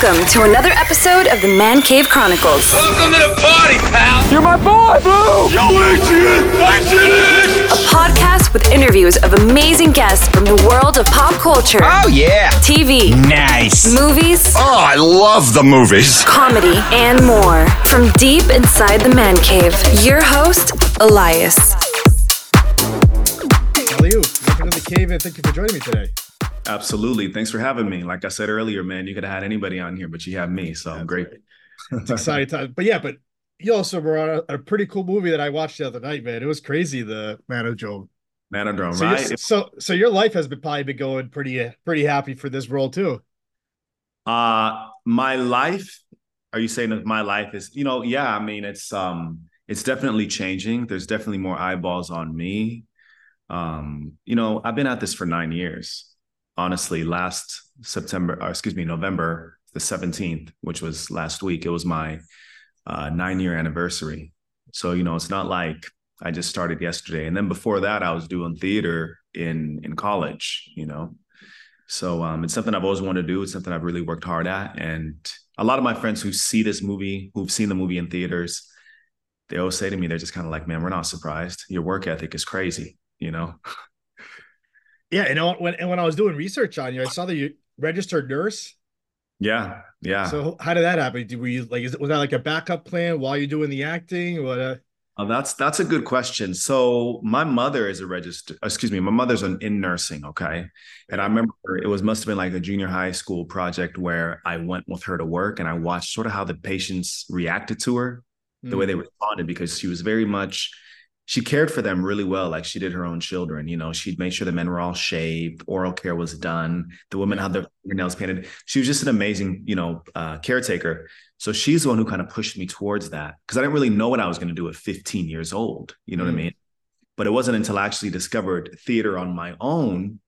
Welcome to another episode of the Man Cave Chronicles, Welcome to the party, pal. You're my boy, Blue! Yo, Adrian, Adrian. a podcast with interviews of amazing guests from the world of pop culture, Oh, yeah. TV, Nice. movies, Oh, I love the movies. comedy, and more. From deep inside the Man Cave, your host, Elias. How are you? Welcome to the cave and thank you for joining me today. Absolutely. Thanks for having me. Like I said earlier, man, you could have had anybody on here, but you have me. So I'm great. It's exciting time. But yeah, but you also were on a, a pretty cool movie that I watched the other night, man. It was crazy, the Manodrome. Manodrome, So, right? so so your life has been probably been going pretty pretty happy for this role too. Uh my life, are you saying that my life is, you know, yeah, I mean it's um it's definitely changing. There's definitely more eyeballs on me. Um, you know, I've been at this for nine years. Honestly, last September, or excuse me, November the 17th, which was last week, it was my uh nine year anniversary. So, you know, it's not like I just started yesterday. And then before that, I was doing theater in in college, you know. So um, it's something I've always wanted to do. It's something I've really worked hard at. And a lot of my friends who see this movie, who've seen the movie in theaters, they always say to me, they're just kind of like, man, we're not surprised. Your work ethic is crazy, you know? Yeah, you know when and when I was doing research on you, I saw that you registered nurse. Yeah, yeah. So how did that happen? Did were you like is it was that like a backup plan while you're doing the acting? What uh, Oh, that's that's a good question. So my mother is a registered, excuse me, my mother's an, in nursing, okay. And I remember it was must have been like a junior high school project where I went with her to work and I watched sort of how the patients reacted to her, the way they responded, because she was very much she cared for them really well, like she did her own children. You know, she'd make sure the men were all shaved, oral care was done, the women had their fingernails painted. She was just an amazing, you know, uh, caretaker. So she's the one who kind of pushed me towards that because I didn't really know what I was going to do at 15 years old. You know what I Mm. mean? But it wasn't until I actually discovered theater on my own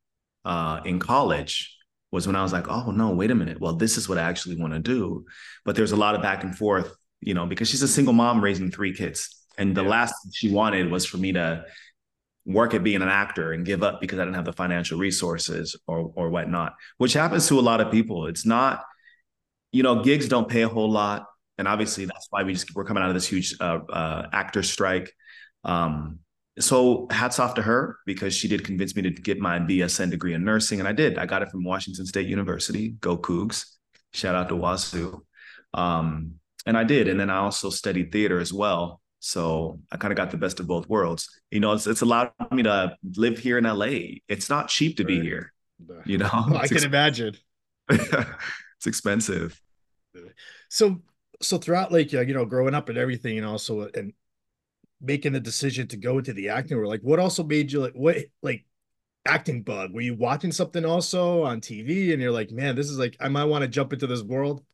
uh, in college was when I was like, oh no, wait a minute. Well, this is what I actually want to do. But there's a lot of back and forth, you know, because she's a single mom raising three kids. And the last thing she wanted was for me to work at being an actor and give up because I didn't have the financial resources or or whatnot, which happens to a lot of people. It's not, you know, gigs don't pay a whole lot, and obviously that's why we just we're coming out of this huge uh, uh, actor strike. Um, so hats off to her because she did convince me to get my BSN degree in nursing, and I did. I got it from Washington State University. Go Cougs! Shout out to Wazzu. Um, and I did, and then I also studied theater as well. So I kind of got the best of both worlds. You know, it's it's allowed me to live here in LA. It's not cheap to be Right. here. You know, I It's can imagine. it's expensive. So so throughout like you know growing up and everything and also and making the decision to go into the acting world like what also made you like what like acting bug were you watching something also on TV and you're like man this is like I might want to jump into this world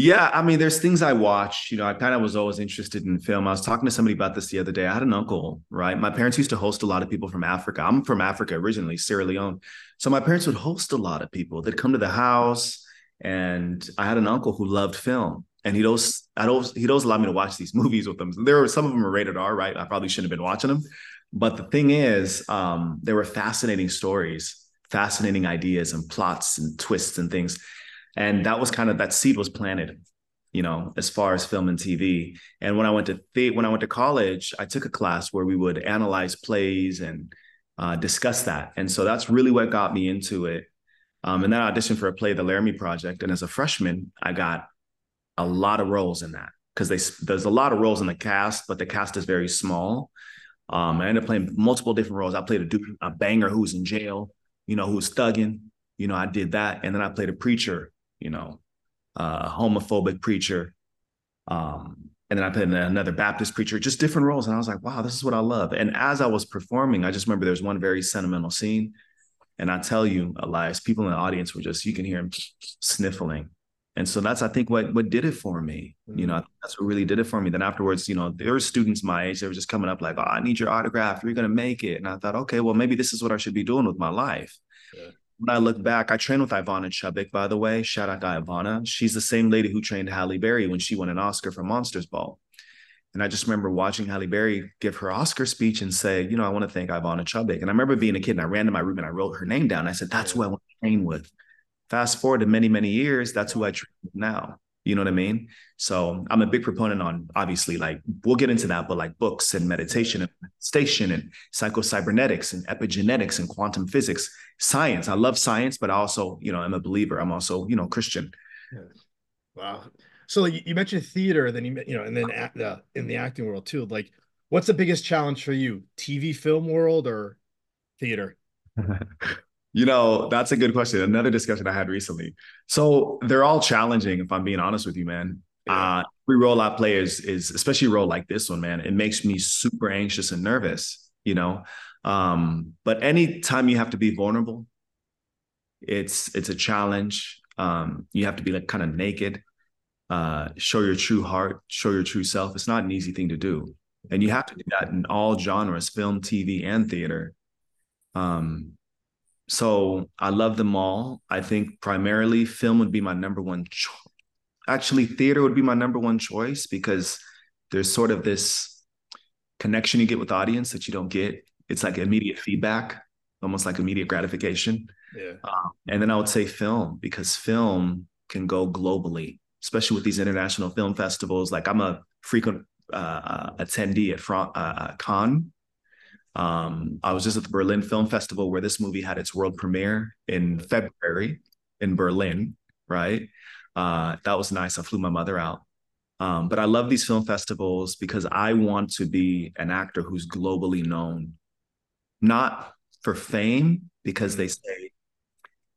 Yeah, I mean, there's things I watch. You know, I kind of was always interested in film. I was talking to somebody about this the other day. I had an uncle, right? My parents used to host a lot of people from Africa. I'm from Africa originally, Sierra Leone. So my parents would host a lot of people. They'd come to the house, and I had an uncle who loved film. And he'd always, I'd always, he'd always allow me to watch these movies with them. There were some of them are rated R, right? I probably shouldn't have been watching them. But the thing is, um, there were fascinating stories, fascinating ideas and plots and twists and things and that was kind of that seed was planted you know as far as film and tv and when i went to the- when i went to college i took a class where we would analyze plays and uh, discuss that. And so that's really what got me into it. Um, and then i auditioned for a play the laramie project. And as a freshman i got a lot of roles in that because there's a lot of roles in the cast but the cast is very small. Um, i ended up playing multiple different roles. I played a a banger who's in jail you know who's thugging you know i did that. And then i played a preacher you know, uh, homophobic preacher. Um, and then I played another Baptist preacher, just different roles. And I was like, wow, this is what I love. And as I was performing, I just remember there's one very sentimental scene. And I tell you, Elias, people in the audience were just, you can hear them sniffling. And so that's, I think, what what did it for me. You know, that's what really did it for me. Then afterwards, you know, there were students my age, they were just coming up like, oh, I need your autograph. You're going to make it. And I thought, okay, well, maybe this is what I should be doing with my life when I look back, I trained with Ivana Chubbuck, by the way. Shout out to Ivana. She's the same lady who trained Halle Berry when she won an Oscar for Monsters Ball. And I just remember watching Halle Berry give her Oscar speech and say, you know, I want to thank Ivana Chubbuck. And I remember being a kid and I ran to my room and I wrote her name down. I said, that's who I want to train with Fast forward to many, many years, that's who I train with now. You know what I mean? So I'm a big proponent on obviously like we'll get into that, but like books and meditation and station and psychocybernetics and epigenetics and quantum physics, science. I love science, but I also, you know, I'm a believer. I'm also, you know, Christian. Yeah. Wow. So like, you mentioned theater, then you you know, and then act, uh, in the acting world too. Like, what's the biggest challenge for you? TV, film world, or theater? You know, that's a good question. Another discussion I had recently. So they're all challenging, if I'm being honest with you, man. Uh, every role I play is, is especially a role like this one, man. It makes me super anxious and nervous, you know. Um, but anytime you have to be vulnerable, it's it's a challenge. Um, you have to be like kind of naked, uh, show your true heart, show your true self. It's not an easy thing to do, and you have to do that in all genres, film, TV, and theater. Um, so I love them all. I think primarily film would be my number one choice. Actually, theater would be my number one choice because there's sort of this connection you get with the audience that you don't get. It's like immediate feedback, almost like immediate gratification. Yeah. Um, and then I would say film because film can go globally, especially with these international film festivals. Like I'm a frequent uh, uh attendee at Fran- uh, uh Cannes um, I was just at the Berlin Film Festival where this movie had its world premiere in February in Berlin, right? Uh, that was nice. I flew my mother out. Um, but I love these film festivals because I want to be an actor who's globally known, not for fame, because they say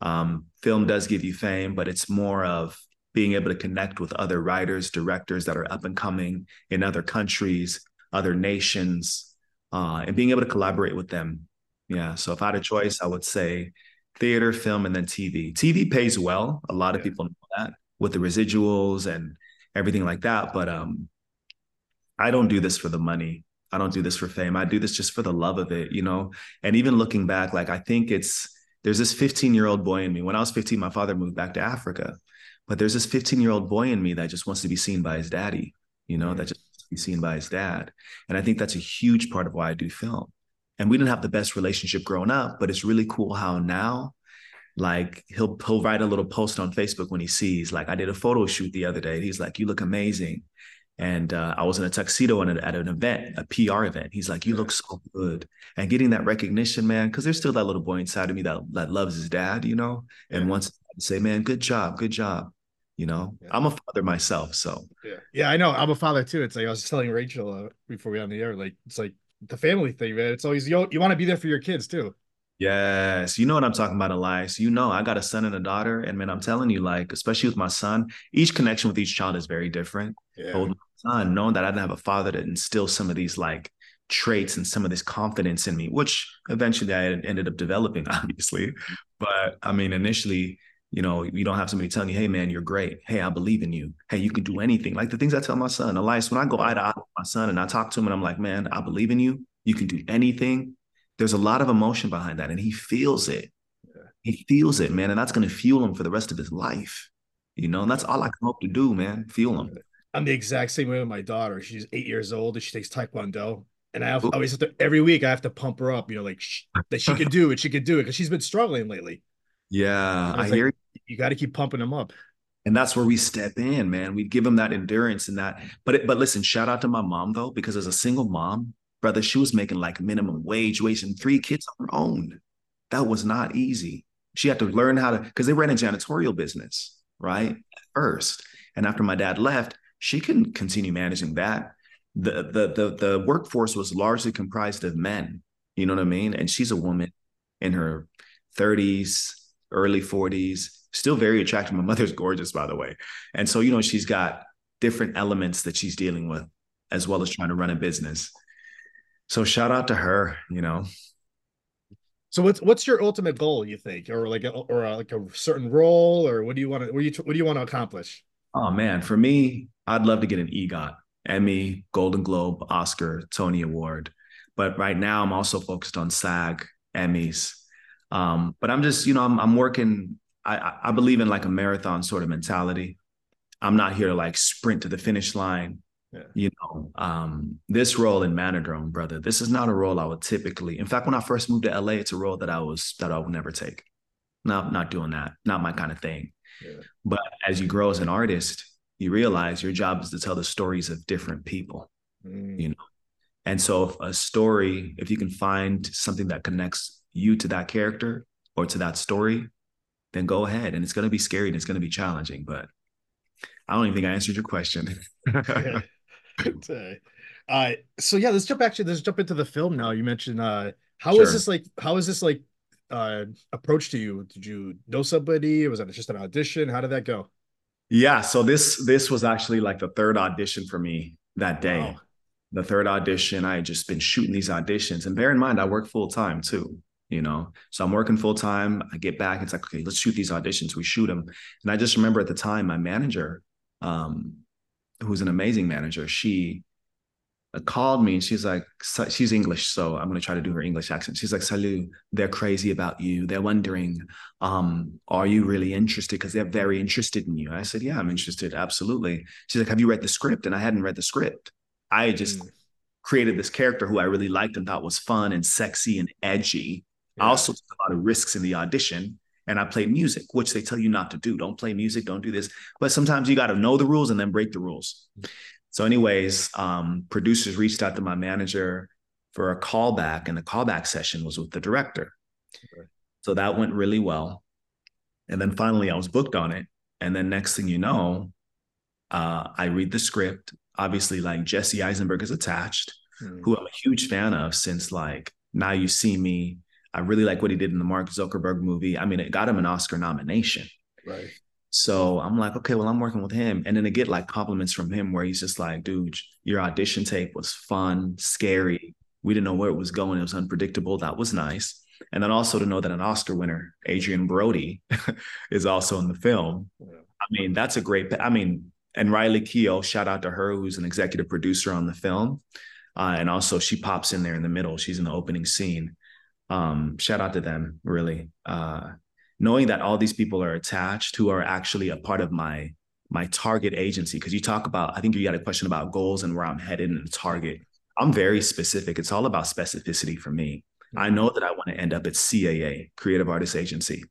um, film does give you fame, but it's more of being able to connect with other writers, directors that are up and coming in other countries, other nations, uh, and being able to collaborate with them. Yeah. So if I had a choice, I would say theater, film, and then TV. TV pays well. A lot of yeah. people know that with the residuals and everything like that. But um, I don't do this for the money. I don't do this for fame. I do this just for the love of it, you know. And even looking back, like I think it's there's this 15 year old boy in me. When I was 15, my father moved back to Africa, but there's this 15 year old boy in me that just wants to be seen by his daddy, you know, that just be seen by his dad. And I think that's a huge part of why I do film. And we didn't have the best relationship growing up, but it's really cool how now, like he'll he'll write a little post on Facebook when he sees, like I did a photo shoot the other day. He's like, "You look amazing," and uh, I was in a tuxedo at, at an event, a PR event. He's like, "You look so good," and getting that recognition, man, because there's still that little boy inside of me that that loves his dad, you know, and wants to say, "Man, good job, good job." You know? Yeah. i'm a father myself so. Yeah. Yeah i know. I'm a father too. It's like i was telling rachel uh, before we on the air like it's like the family thing man. It's always you, you want to be there for your kids too. Yes. You know what i'm talking about elias. You know i got a son and a daughter and man i'm telling you like especially with my son each connection with each child is very different. Yeah. with my son knowing that i didn't have a father to instill some of these like traits and some of this confidence in me which eventually i ended up developing obviously. But i mean initially you know, you don't have somebody telling you, hey, man, you're great. Hey, I believe in you. Hey, you can do anything. Like the things I tell my son, Elias, when I go eye to eye with my son and I talk to him and I'm like, man, I believe in you. You can do anything. There's a lot of emotion behind that. And he feels it. Yeah. He feels it, man. And that's going to fuel him for the rest of his life. You know, and that's all I can hope to do, man. Fuel him. I'm the exact same way with my daughter. She's eight years old and she takes Taekwondo. And I have, always have to, every week I have to pump her up, you know, like sh- that she could do it. She could do it because she's been struggling lately. Yeah, I, I hear you got to keep pumping them up. And that's where we step in, man. We give them that endurance and that. But it, but listen, shout out to my mom though, because as a single mom, brother, she was making like minimum wage, raising three kids on her own. That was not easy. She had to learn how to because they ran a janitorial business, right? At first, and after my dad left, she couldn't continue managing that. The the the the workforce was largely comprised of men. You know what I mean? And she's a woman in her 30s, early 40s still very attractive. My mother's gorgeous, by the way. And so, you know, she's got different elements that she's dealing with, as well as trying to run a business. So shout out to her, you know. So what's what's your ultimate goal? You think, or like, a, or a, like a certain role, or what do you want to? What do you what do you want to accomplish? Oh man, for me, I'd love to get an EGOT, Emmy, Golden Globe, Oscar, Tony Award. But right now, I'm also focused on SAG, Emmys. Um, but I'm just, you know, I'm, I'm working I, I believe in like a marathon sort of mentality. I'm not here to like sprint to the finish line. Yeah. You know, um, this role in Manodrome, brother, this is not a role I would typically. In fact, when I first moved to LA, it's a role that I was that I would never take. no, not doing that. Not my kind of thing. Yeah. But as you grow as an artist, you realize your job is to tell the stories of different people. Mm. You know. And so if a story, if you can find something that connects you to that character or to that story, then go ahead. And it's going to be scary and it's going to be challenging, but I don't even think I answered your question. Uh, so yeah, let's jump actually let's jump into the film now. You mentioned uh how is Sure. this like how is this like uh approach to you? Did you know somebody? or Was it just an audition? How did that go? Yeah, so this this was actually like the third audition for me that day. Wow. The third audition, I had just been shooting these auditions. And bear in mind, I work full time too, you know. So I'm working full time. I get back, it's like, okay, let's shoot these auditions. We shoot them. And I just remember at the time, my manager, um, who's an amazing manager, she uh, called me and she's like, she's English, so I'm gonna try to do her English accent. She's like, Sallieu, they're crazy about you. They're wondering, um, are you really interested? Because they're very interested in you. I said, Yeah, I'm interested, absolutely. She's like, Have you read the script? And I hadn't read the script. I just Mm. created this character who I really liked and thought was fun and sexy and edgy. I also took a lot of risks in the audition and I played music, which they tell you not to do. Don't play music, don't do this. But sometimes you got to know the rules and then break the rules. So, anyways, um, producers reached out to my manager for a callback, and the callback session was with the director. Okay. So that went really well. And then finally, I was booked on it. And then next thing you know, uh, I read the script. Obviously, like Jesse Eisenberg is attached Mm. who I'm a huge fan of since like Now You See Me. I really like what he did in the Mark Zuckerberg movie. I mean, it got him an Oscar nomination. Right. So I'm like, okay, well, I'm working with him. And then to get like compliments from him where he's just like, dude, your audition tape was fun, scary. We didn't know where it was going. It was unpredictable. That was nice. And then also to know that an Oscar winner, Adrien Brody, is also in the film. Yeah. I mean, that's a great, I mean, and Riley Keough, shout out to her, who's an executive producer on the film. Uh, and also she pops in there in the middle. She's in the opening scene. Um, shout out to them, really. Uh, knowing that all these people are attached who are actually a part of my my target agency. Because you talk about, I think you got a question about goals and where I'm headed and the target. I'm very specific. It's all about specificity for me. I know that I want to end up at CAA, Creative Artists Agency.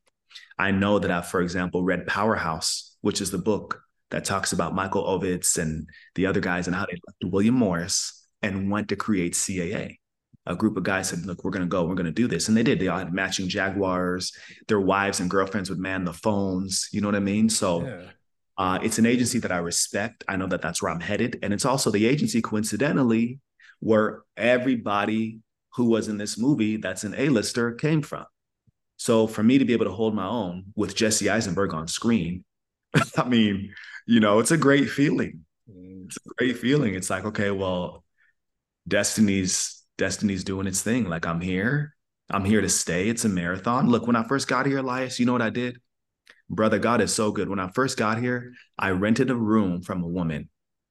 I know that I've, for example, read Powerhouse, which is the book that talks about Michael Ovitz and the other guys and how they left William Morris and went to create CAA. A group of guys said, Look, we're going to go, we're going to do this. And they did. They all had matching Jaguars. Their wives and girlfriends would man the phones. You know what I mean? So Yeah. uh, it's an agency that I respect. I know that that's where I'm headed. And it's also the agency, coincidentally, where everybody who was in this movie that's an A-lister came from. So for me to be able to hold my own with Jesse Eisenberg on screen, I mean, you know, it's a great feeling. Mm. It's a great feeling. It's like, okay, well, Destiny's Destiny's doing its thing. Like I'm here. I'm here to stay. It's a marathon. Look, when I first got here, Elias, you know what I did? Brother, God is so good. When I first got here, I rented a room from a woman.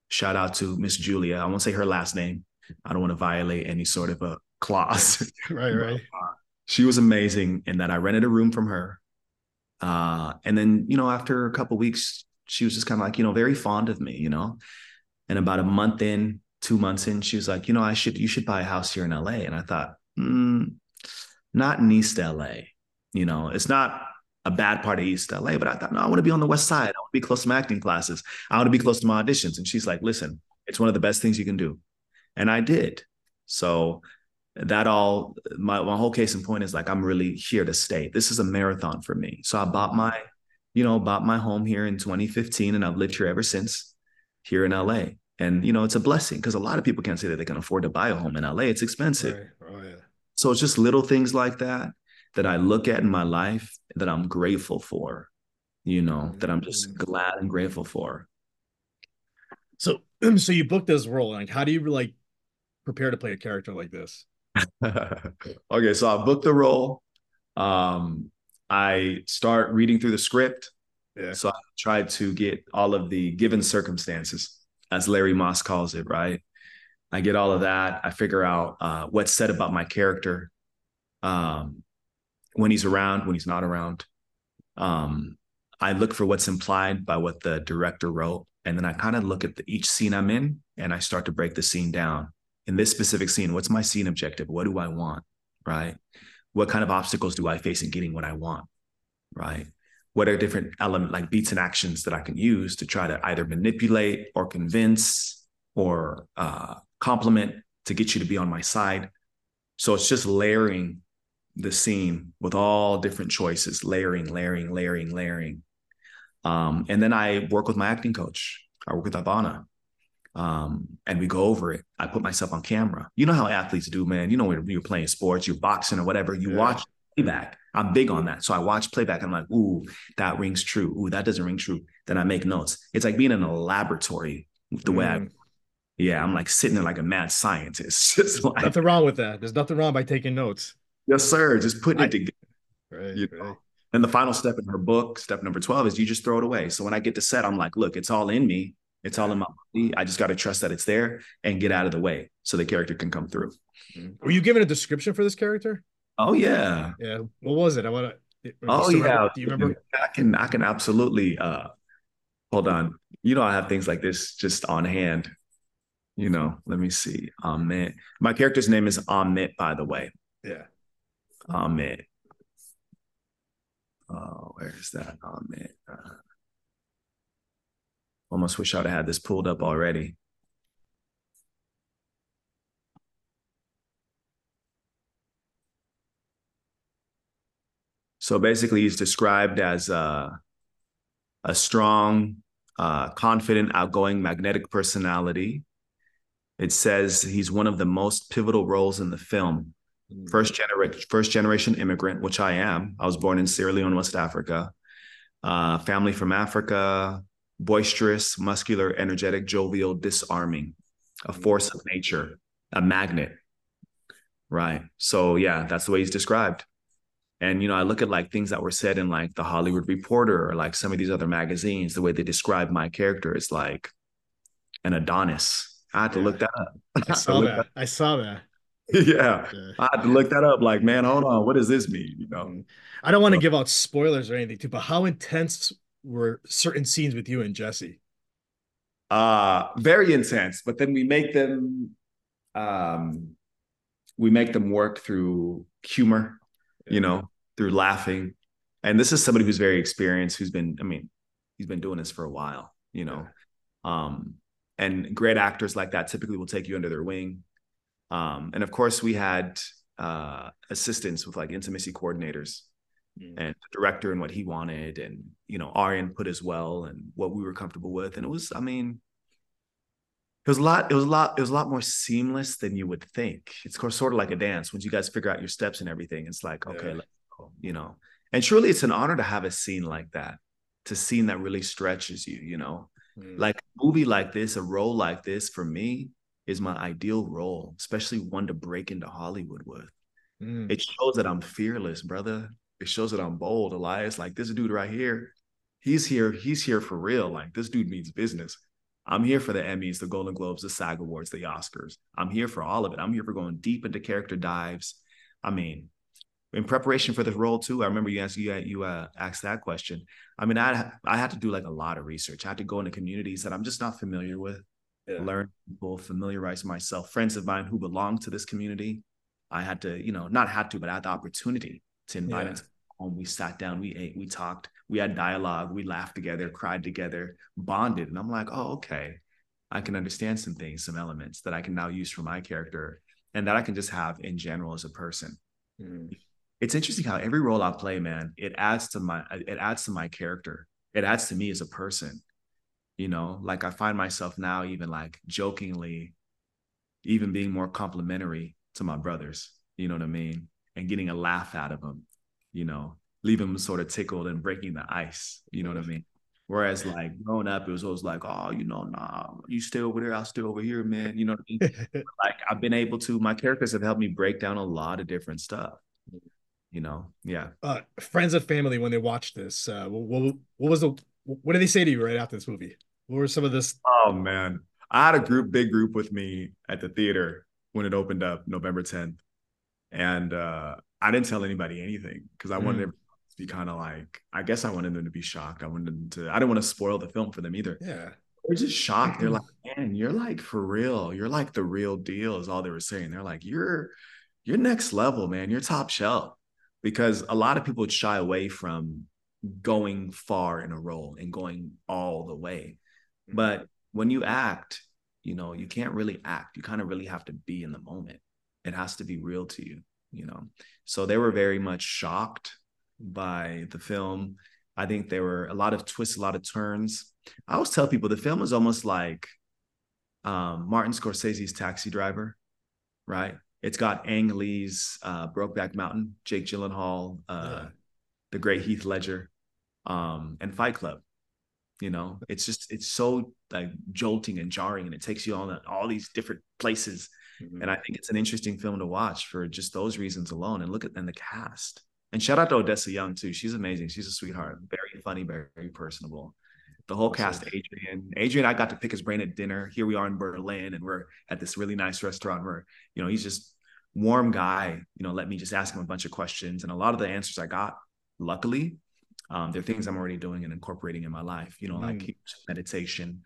Shout out to Miss Julia. I won't say her last name. I don't want to violate any sort of a clause. Right, right. she was amazing in that I rented a room from her. Uh, and then, you know, after a couple weeks, she was just kind of like, you know, very fond of me, you know. And about a month in, two months in, she was like, you know, I should, you should buy a house here in LA. And I thought, mm, not in East LA. You know, it's not a bad part of East LA, but I thought, no, I want to be on the West Side. I want to be close to my acting classes. I want to be close to my auditions. And she's like, listen, it's one of the best things you can do. And I did. So that all my, my whole case in point is like I'm really here to stay. This is a marathon for me. So I bought my, you know, bought my home here in 2015 and I've lived here ever since here in LA. And you know, it's a blessing because a lot of people can't say that they can afford to buy a home in LA. It's expensive. Right. Oh yeah. So it's just little things like that that I look at in my life that I'm grateful for, you know, that I'm just glad and grateful for. So so you booked this role. Like how do you like prepare to play a character like this? okay, so I booked the role. Um, I start reading through the script. Yeah. So I tried to get all of the given circumstances, as Larry Moss calls it, right? I get all of that. I figure out uh, what's said about my character um, when he's around, when he's not around. Um, I look for what's implied by what the director wrote. And then I kind of look at the, each scene I'm in and I start to break the scene down. In this specific scene, what's my scene objective? What do I want? Right? What kind of obstacles do I face in getting what I want? right? What are different element like beats and actions that I can use to try to either manipulate or convince or uh, compliment to get you to be on my side. So it's just layering the scene with all different choices, layering, layering, layering, layering. Um, and then I work with my acting coach. I work with Ivana. Um, and we go over it. I put myself on camera. You know how athletes do, man. You know when you're playing sports, you're boxing or whatever, you yeah. watch playback. I'm big on that. So I watch playback. and I'm like, ooh, that rings true. Ooh, that doesn't ring true. Then I make notes. It's like being in a laboratory the mm. way I mm. yeah, I'm like sitting there like a mad scientist. like, nothing wrong with that. There's nothing wrong by taking notes. Yes, sir. Just putting I, it together. Right, you know? right. And the final step in her book, step number 12, is you just throw it away. So when I get to set, I'm like, look, it's all in me. It's all in my body. I just got to trust that it's there and get out of the way so the character can come through. Mm-hmm. Were you given a description for this character? Oh yeah. Yeah. What was it? I want to. Oh yeah. Remember? Do you remember? I can. I can absolutely. uh Hold on. You know, I have things like this just on hand. You know, let me see. Ahmet. My character's name is Ahmet, by the way. Yeah. Ahmet. Oh, where is that? Ahmet. Uh, almost wish I'd have had this pulled up already. So basically, he's described as a, a strong, uh, confident, outgoing, magnetic personality. It says he's one of the most pivotal roles in the film. Mm. First generation, first generation immigrant, which I am. I was born in Sierra Leone, West Africa. Uh, family from Africa, boisterous, muscular, energetic, jovial, disarming, a force of nature, a magnet. Right. So yeah, that's the way he's described. And you know, I look at like things that were said in like the Hollywood Reporter or like some of these other magazines, the way they describe my character is like an Adonis. I had to yeah. look that up. I, saw that. I saw that. yeah. yeah. I had to look that up. Like, man, hold on. What does this mean? You know, mm. I don't want to give out spoilers or anything too, but how intense were certain scenes with you and Jesse? Uh very intense, but then we make them um we make them work through humor, you know, through laughing. And this is somebody who's very experienced, who's been, I mean, he's been doing this for a while, you know. Um, and great actors like that typically will take you under their wing. Um, and of course, we had uh, assistants with like intimacy coordinators mm. and the director and what he wanted, and you know, our input as well, and what we were comfortable with. And it was, I mean, it was a lot, it was a lot, it was a lot more seamless than you would think. It's sort of like a dance. Once you guys figure out your steps and everything, it's like, okay, yeah. let's go, you know. And truly, it's an honor to have a scene like that, to scene that really stretches you, you know. Mm. Like a movie like this, a role like this for me is my ideal role, especially one to break into Hollywood with. Mm. It shows that I'm fearless, brother. It shows that I'm bold. Elias, like this dude right here, he's here, he's here for real. Like this dude means business. I'm here for the Emmys, the Golden Globes, the SAG Awards, the Oscars. I'm here for all of it. I'm here for going deep into character dives. I mean, in preparation for this role too, I remember you asked you you uh, asked that question. I mean, I I had to do like a lot of research. I had to go into communities that I'm just not familiar with, yeah. learn people, familiarize myself. Friends of mine who belong to this community, I had to, you know, not had to, but I had the opportunity to invite yeah. them home. We sat down, we ate, we talked, we had dialogue, we laughed together, cried together, bonded. And I'm like, oh, okay. I can understand some things, some elements that I can now use for my character and that I can just have in general as a person. Mm. It's interesting how every role I play, man, it adds to my it adds to my character. It adds to me as a person. You know, like I find myself now even like jokingly even being more complimentary to my brothers, you know what I mean? And getting a laugh out of them, you know, leaving them sort of tickled and breaking the ice. You know what I mean? Whereas like growing up, it was always like, oh, you know, nah, you stay over there, I'll stay over here, man. You know what I mean? like I've been able to, my characters have helped me break down a lot of different stuff. You know, yeah. Uh, friends and family, when they watched this, uh, what, what was the what did they say to you right after this movie? What were some of this? Oh man, I had a group, big group with me at the theater when it opened up November 10th, and uh, I didn't tell anybody anything because I mm. wanted to be kind of like, I guess I wanted them to be shocked. I wanted them to, I didn't want to spoil the film for them either. Yeah. They're just shocked. They're like, man, you're like for real. You're like the real deal, is all they were saying. They're like, you're, you're next level, man. You're top shelf. Because a lot of people would shy away from going far in a role and going all the way. Mm-hmm. But when you act, you know, you can't really act. You kind of really have to be in the moment. It has to be real to you, you know. So they were very much shocked by the film. I think there were a lot of twists, a lot of turns. I always tell people the film is almost like um, Martin Scorsese's Taxi Driver, right? It's got Ang Lee's uh, Brokeback Mountain, Jake Gyllenhaal, uh, Yeah. the great Heath Ledger, um, and Fight Club. You know, it's just it's so like jolting and jarring, and it takes you on all these different places. Mhm. And I think it's an interesting film to watch for just those reasons alone. And look at and the cast. And shout out to Odessa Young too. She's amazing. She's a sweetheart. Very funny, very, very personable. The whole cast, Adrien. Adrien, I got to pick his brain at dinner. Here we are in Berlin, and we're at this really nice restaurant where, you know, he's just warm guy. You know, let me just ask him a bunch of questions. And a lot of the answers I got, luckily, um, they're things I'm already doing and incorporating in my life. You know, like Mm. he mentioned meditation.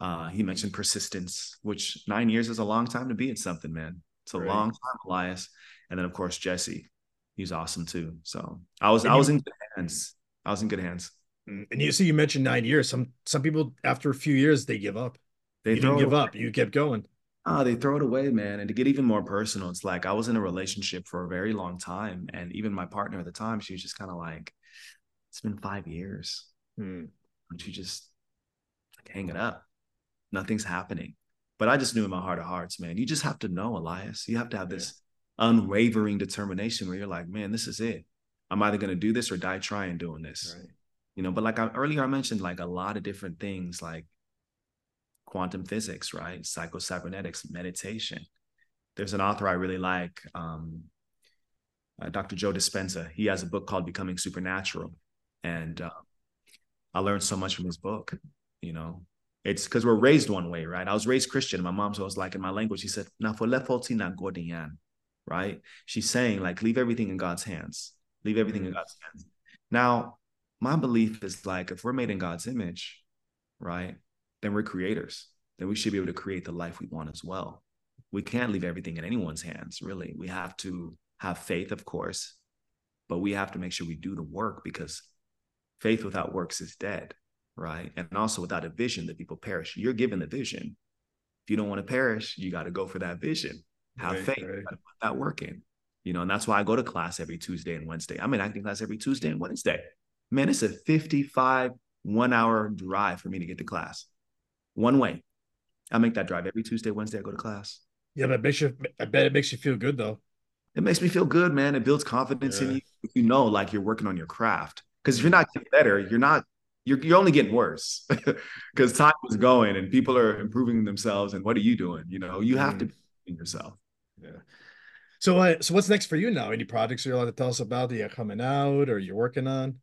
Uh, he mentioned persistence, which nine years is a long time to be at something, man. It's a Right. long time, Elias. And then of course Jesse, he's awesome too. So I was And I was in good hands. I was in good hands. Mm, And you see, you mentioned nine years. Some some people after a few years they give up. They didn't give up. You kept going. Oh, they throw it away, man. And to get even more personal, it's like I was in a relationship for a very long time, and even my partner at the time, she was just kind of like, "It's been five years. Hmm. Don't you just like, hang it up? Nothing's happening." But I just knew in my heart of hearts, man, you just have to know, Elias. You have to have this unwavering determination where you're like, man, this is it. I'm either going to do this or die trying doing this. Right. You know, but like I, earlier I mentioned, like a lot of different things like quantum physics, right? Psycho-cybernetics, meditation. There's an author I really like, um, uh, Dr. Joe Dispenza. He has a book called Becoming Supernatural. And uh, I learned so much from his book, you know. It's because we're raised one way, right? I was raised Christian. My mom's always like in my language, she said, "Na folefoti na godian," right? She's saying, like, leave everything in God's hands. Leave everything in God's hands. Now, my belief is like if we're made in God's image, right, then we're creators. Then we should be able to create the life we want as well. We can't leave everything in anyone's hands, really. We have to have faith, of course, but we have to make sure we do the work because faith without works is dead, right? And also without a vision, the people perish. You're given the vision. If you don't want to perish, you got to go for that vision. Have Right, faith. right. Put that work in. You know, and that's why I go to class every Tuesday and Wednesday. I'm in acting class every Tuesday and Wednesday. Man, it's a 55 one hour drive for me to get to class. One way. I make that drive every Tuesday, Wednesday. I go to class. Yeah, but it makes you. I bet it makes you feel good though. It makes me feel good, man. It builds confidence in you. If you know, like you're working on your craft. Because if you're not getting better, you're not. You're, you're only getting worse because time is going and people are improving themselves. And what are you doing? You know, you have to Mhm. be yourself. Yeah. So, uh, so what's next for you now? Any projects you're allowed to tell us about that you're coming out or you're working on?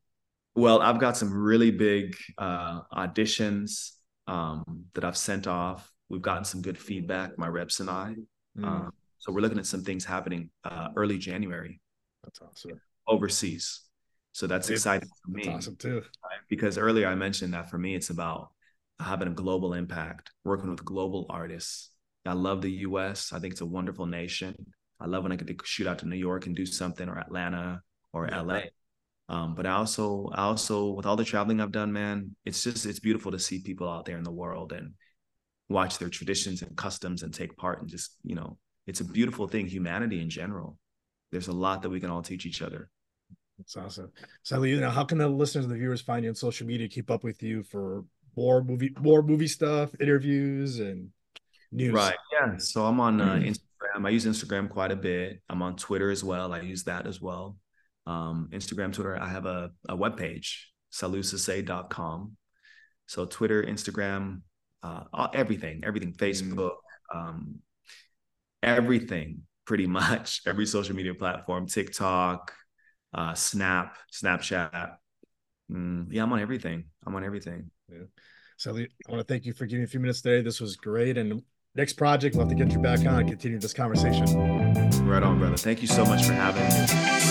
Well, I've got some really big uh, auditions um, that I've sent off. We've gotten some good feedback, my reps and I. Mm, Uh, so we're looking at some things happening uh, early January that's awesome. overseas. So that's exciting for me That's awesome too. because earlier I mentioned that for me, it's about having a global impact, working with global artists. I love the US. I think it's a wonderful nation. I love when I get to shoot out to New York and do something or Atlanta or Yeah. LA. Um, but I also, I also, with all the traveling I've done, man, it's just, it's beautiful to see people out there in the world and watch their traditions and customs and take part and just, you know, it's a beautiful thing. Humanity in general. There's a lot that we can all teach each other. That's awesome. So, you know, how can the listeners and the viewers find you on social media, keep up with you for more movie, more movie stuff, interviews, and news? Right. Yeah. So I'm on uh, Mhm. Instagram. I use Instagram quite a bit. I'm on Twitter as well. I use that as well. Um, Instagram, Twitter. I have a, a webpage, sallieusesay.com. So Twitter, Instagram, uh, everything, everything, Facebook, um, everything, pretty much every social media platform, TikTok, uh, Snap, Snapchat. Mm, yeah, I'm on everything. I'm on everything. So, I want to thank you for giving me a few minutes today. This was great. And next project, we'll have to get you back on and continue this conversation. Right on, brother. Thank you so much for having me.